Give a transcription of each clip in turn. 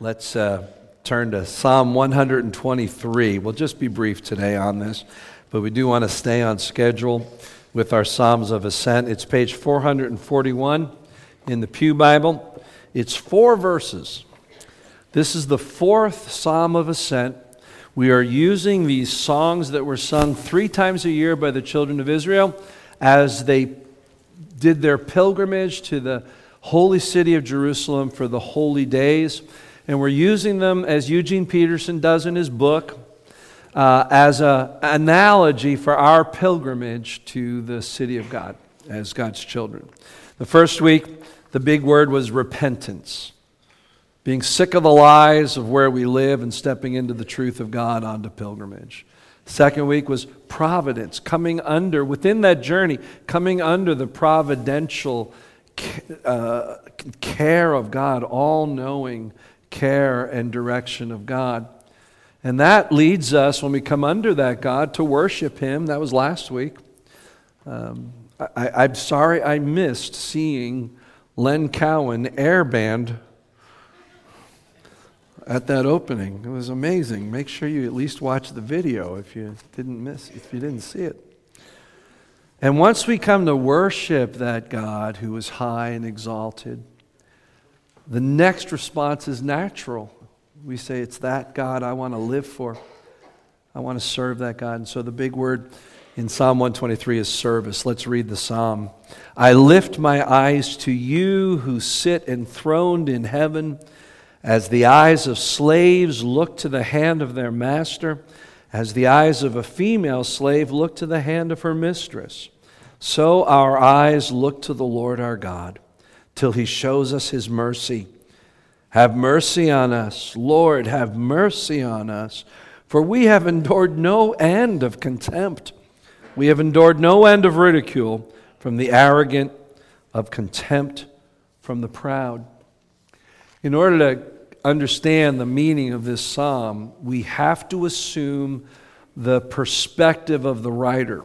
Let's uh, turn to Psalm 123. We'll just be brief today on this, but we do want to stay on schedule with our Psalms of Ascent. It's page 441 in the Pew Bible. It's four verses. This is the fourth Psalm of Ascent. We are using these songs that were sung three times a year by the children of Israel as they did their pilgrimage to the holy city of Jerusalem for the holy days. And we're using them, as Eugene Peterson does in his book, uh, as an analogy for our pilgrimage to the city of God as God's children. The first week, the big word was repentance. Being sick of the lies of where we live and stepping into the truth of God onto pilgrimage. Second week was providence, coming under, within that journey, coming under the providential uh, care of God, all knowing care and direction of God. And that leads us, when we come under that God, to worship Him. That was last week. Um, I, am sorry I missed seeing Len Cowan air band at that opening. It was amazing. Make sure you at least watch the video if you didn't miss, if you didn't see it. And once we come to worship that God who is high and exalted, the next response is natural. We say, It's that God I want to live for. I want to serve that God. And so the big word in Psalm 123 is service. Let's read the psalm. I lift my eyes to you who sit enthroned in heaven, as the eyes of slaves look to the hand of their master, as the eyes of a female slave look to the hand of her mistress. So our eyes look to the Lord our God till he shows us his mercy. Have mercy on us, Lord, have mercy on us, for we have endured no end of contempt. We have endured no end of ridicule from the arrogant, of contempt from the proud. In order to understand the meaning of this psalm, we have to assume the perspective of the writer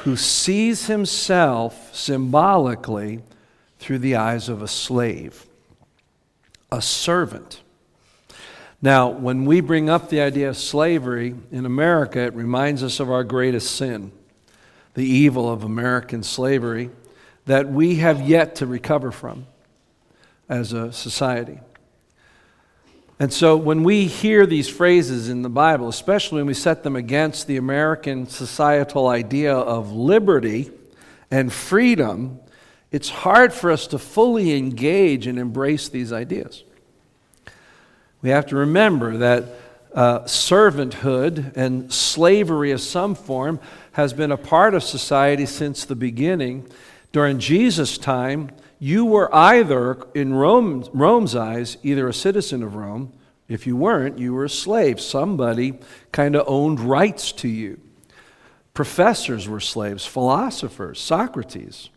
who sees himself symbolically through the eyes of a slave, a servant. Now, when we bring up the idea of slavery in America, it reminds us of our greatest sin, the evil of American slavery that we have yet to recover from as a society. And so when we hear these phrases in the Bible, especially when we set them against the American societal idea of liberty and freedom, it's hard for us to fully engage and embrace these ideas. We have to remember that uh, servanthood and slavery of some form has been a part of society since the beginning. During Jesus' time, you were either, in Rome, Rome's eyes, either a citizen of Rome. If you weren't, you were a slave. Somebody kind of owned rights to you. Professors were slaves, philosophers, Socrates.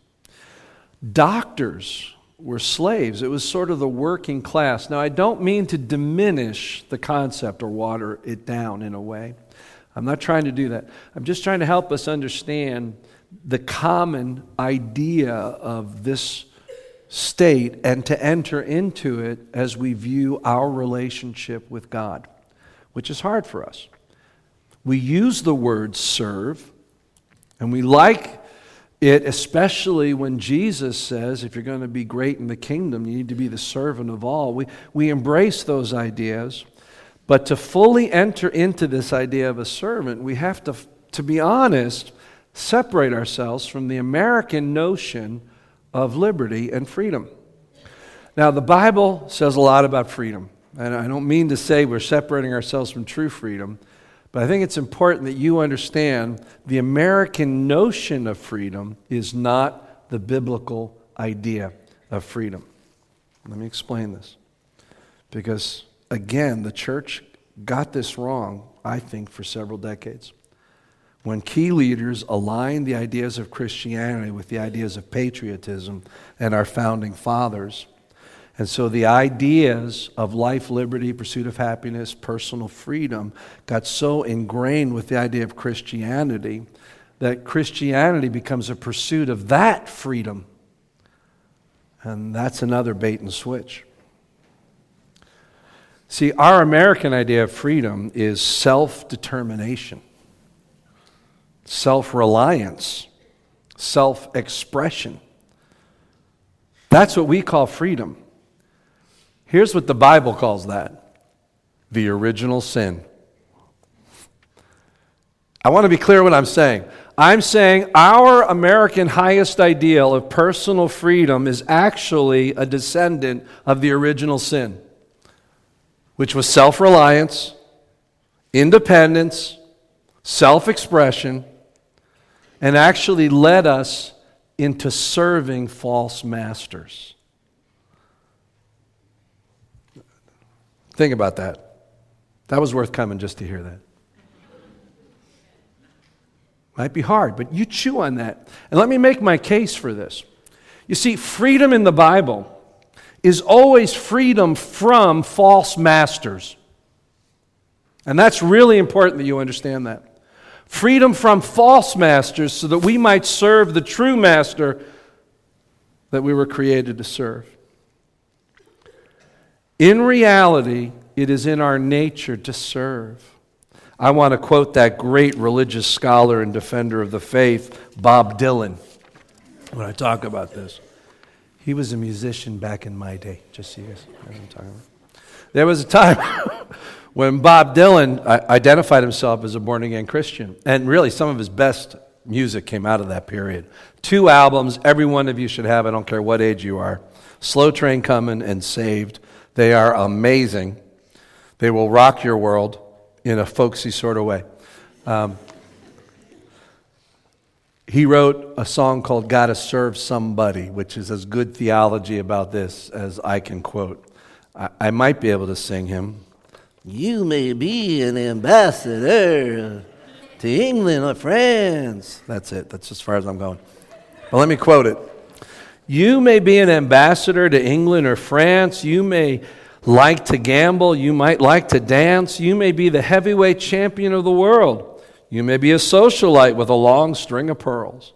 Doctors were slaves. It was sort of the working class. Now, I don't mean to diminish the concept or water it down in a way. I'm not trying to do that. I'm just trying to help us understand the common idea of this state and to enter into it as we view our relationship with God, which is hard for us. We use the word serve, and we like it, especially when Jesus says, if you're going to be great in the kingdom, you need to be the servant of all. We, we embrace those ideas. But to fully enter into this idea of a servant, we have to, to be honest, separate ourselves from the American notion of liberty and freedom. Now, the Bible says a lot about freedom. And I don't mean to say we're separating ourselves from true freedom. But I think it's important that you understand the American notion of freedom is not the biblical idea of freedom. Let me explain this. Because, again, the church got this wrong, I think, for several decades. When key leaders aligned the ideas of Christianity with the ideas of patriotism and our founding fathers, and so the ideas of life, liberty, pursuit of happiness, personal freedom got so ingrained with the idea of Christianity that Christianity becomes a pursuit of that freedom. And that's another bait and switch. See, our American idea of freedom is self determination, self reliance, self expression. That's what we call freedom. Here's what the Bible calls that the original sin. I want to be clear what I'm saying. I'm saying our American highest ideal of personal freedom is actually a descendant of the original sin, which was self reliance, independence, self expression, and actually led us into serving false masters. Think about that. That was worth coming just to hear that. Might be hard, but you chew on that. And let me make my case for this. You see, freedom in the Bible is always freedom from false masters. And that's really important that you understand that. Freedom from false masters so that we might serve the true master that we were created to serve. In reality, it is in our nature to serve. I want to quote that great religious scholar and defender of the faith, Bob Dylan, when I talk about this. He was a musician back in my day, just so you guys know I'm talking about. There was a time when Bob Dylan identified himself as a born again Christian, and really some of his best music came out of that period. Two albums, every one of you should have, I don't care what age you are Slow Train Coming and Saved. They are amazing. They will rock your world in a folksy sort of way. Um, he wrote a song called Gotta Serve Somebody, which is as good theology about this as I can quote. I, I might be able to sing him. You may be an ambassador to England or France. That's it. That's as far as I'm going. But let me quote it. You may be an ambassador to England or France. You may like to gamble, you might like to dance, you may be the heavyweight champion of the world, you may be a socialite with a long string of pearls,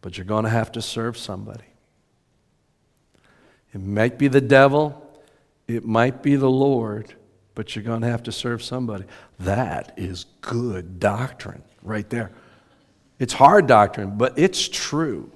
but you're going to have to serve somebody. It might be the devil, it might be the Lord, but you're going to have to serve somebody. That is good doctrine right there. It's hard doctrine, but it's true.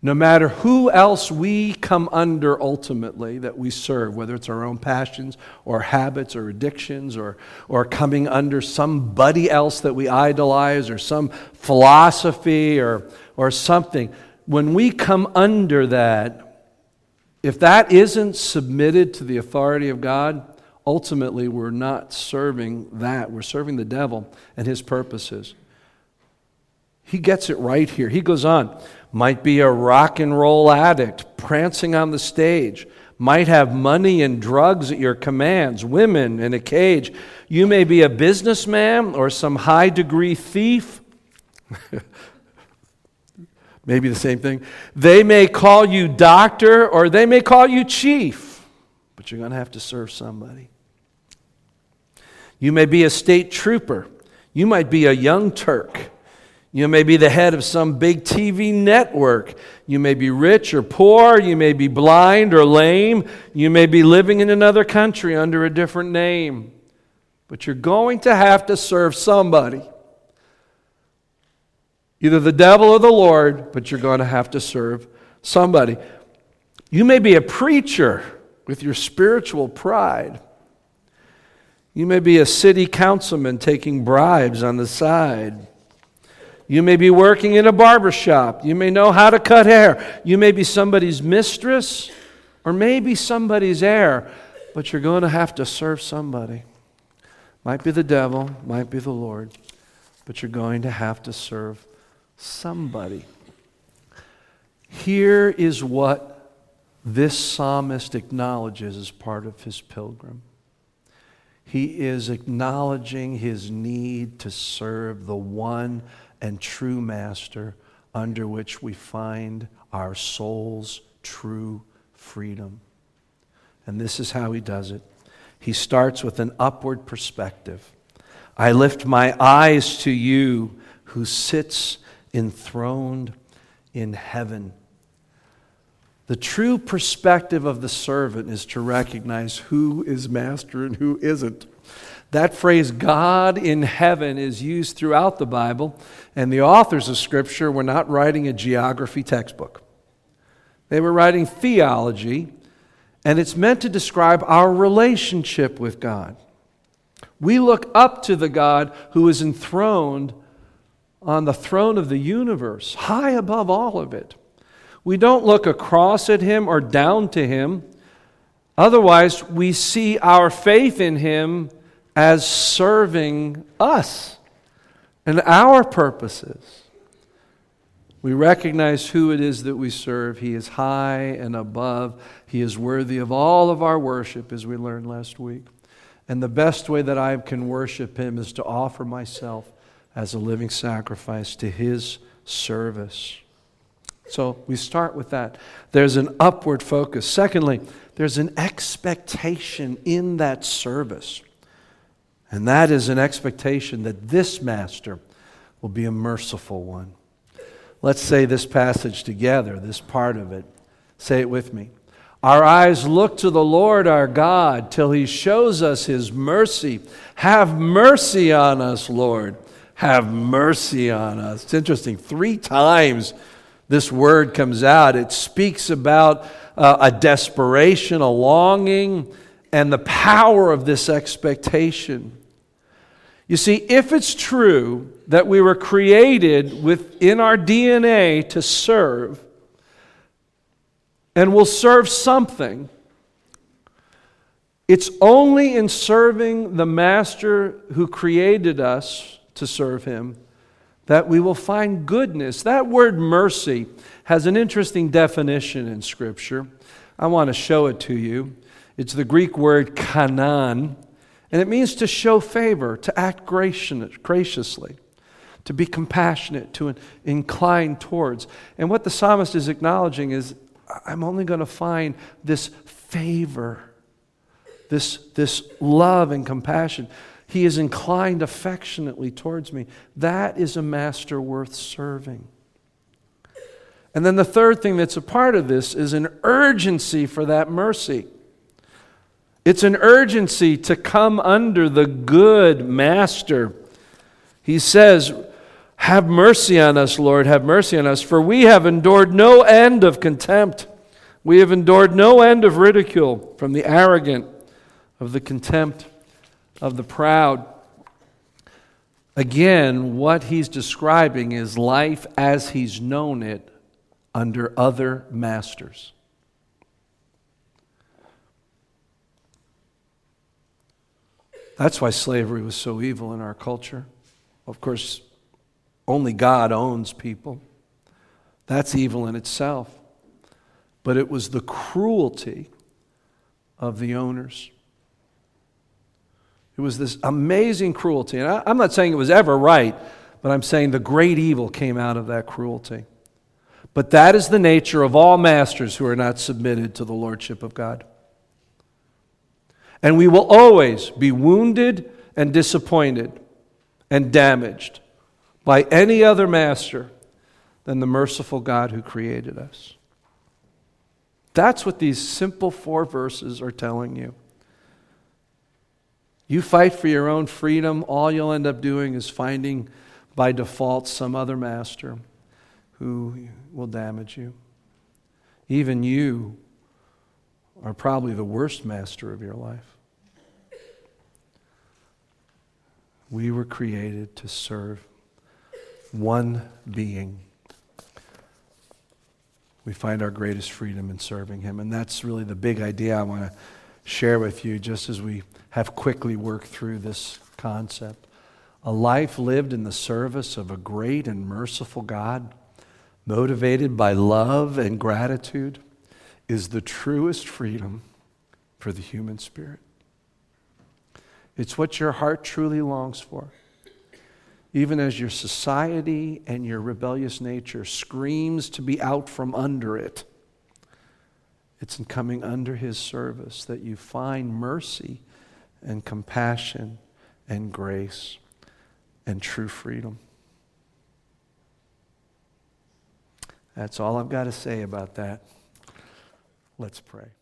No matter who else we come under ultimately that we serve, whether it's our own passions or habits or addictions or, or coming under somebody else that we idolize or some philosophy or, or something, when we come under that, if that isn't submitted to the authority of God, ultimately we're not serving that. We're serving the devil and his purposes. He gets it right here. He goes on might be a rock and roll addict prancing on the stage, might have money and drugs at your commands, women in a cage. You may be a businessman or some high degree thief. Maybe the same thing. They may call you doctor or they may call you chief, but you're going to have to serve somebody. You may be a state trooper. You might be a young Turk. You may be the head of some big TV network. You may be rich or poor. You may be blind or lame. You may be living in another country under a different name. But you're going to have to serve somebody. Either the devil or the Lord, but you're going to have to serve somebody. You may be a preacher with your spiritual pride. You may be a city councilman taking bribes on the side. You may be working in a barber shop. You may know how to cut hair. You may be somebody's mistress or maybe somebody's heir, but you're going to have to serve somebody. Might be the devil, might be the Lord, but you're going to have to serve somebody. Here is what this psalmist acknowledges as part of his pilgrim. He is acknowledging his need to serve the one and true master under which we find our soul's true freedom. And this is how he does it. He starts with an upward perspective. I lift my eyes to you who sits enthroned in heaven. The true perspective of the servant is to recognize who is master and who isn't. That phrase, God in heaven, is used throughout the Bible, and the authors of Scripture were not writing a geography textbook. They were writing theology, and it's meant to describe our relationship with God. We look up to the God who is enthroned on the throne of the universe, high above all of it. We don't look across at him or down to him. Otherwise, we see our faith in him as serving us and our purposes. We recognize who it is that we serve. He is high and above. He is worthy of all of our worship, as we learned last week. And the best way that I can worship Him is to offer myself as a living sacrifice to His service. So we start with that. There's an upward focus. Secondly, there's an expectation in that service. And that is an expectation that this master will be a merciful one. Let's say this passage together, this part of it. Say it with me. Our eyes look to the Lord our God till he shows us his mercy. Have mercy on us, Lord. Have mercy on us. It's interesting. Three times this word comes out. It speaks about uh, a desperation, a longing, and the power of this expectation. You see, if it's true that we were created within our DNA to serve, and will serve something, it's only in serving the Master who created us to serve him that we will find goodness. That word mercy has an interesting definition in Scripture. I want to show it to you. It's the Greek word chanan, and it means to show favor, to act graciously, to be compassionate, to incline towards. And what the psalmist is acknowledging is I'm only going to find this favor, this, this love and compassion he is inclined affectionately towards me. That is a master worth serving. And then the third thing that's a part of this is an urgency for that mercy. It's an urgency to come under the good master. He says, Have mercy on us, Lord, have mercy on us, for we have endured no end of contempt. We have endured no end of ridicule from the arrogant, of the contempt of the proud. Again, what he's describing is life as he's known it under other masters. That's why slavery was so evil in our culture. Of course, only God owns people. That's evil in itself. But it was the cruelty of the owners. It was this amazing cruelty. And I, I'm not saying it was ever right, but I'm saying the great evil came out of that cruelty. But that is the nature of all masters who are not submitted to the lordship of God. And we will always be wounded and disappointed and damaged by any other master than the merciful God who created us. That's what these simple four verses are telling you. You fight for your own freedom, all you'll end up doing is finding by default some other master who will damage you. Even you are probably the worst master of your life. We were created to serve one being. We find our greatest freedom in serving Him. And that's really the big idea I want to share with you just as we have quickly worked through this concept. A life lived in the service of a great and merciful God, motivated by love and gratitude, is the truest freedom for the human spirit. It's what your heart truly longs for. Even as your society and your rebellious nature screams to be out from under it, it's in coming under his service that you find mercy and compassion and grace and true freedom. That's all I've got to say about that. Let's pray.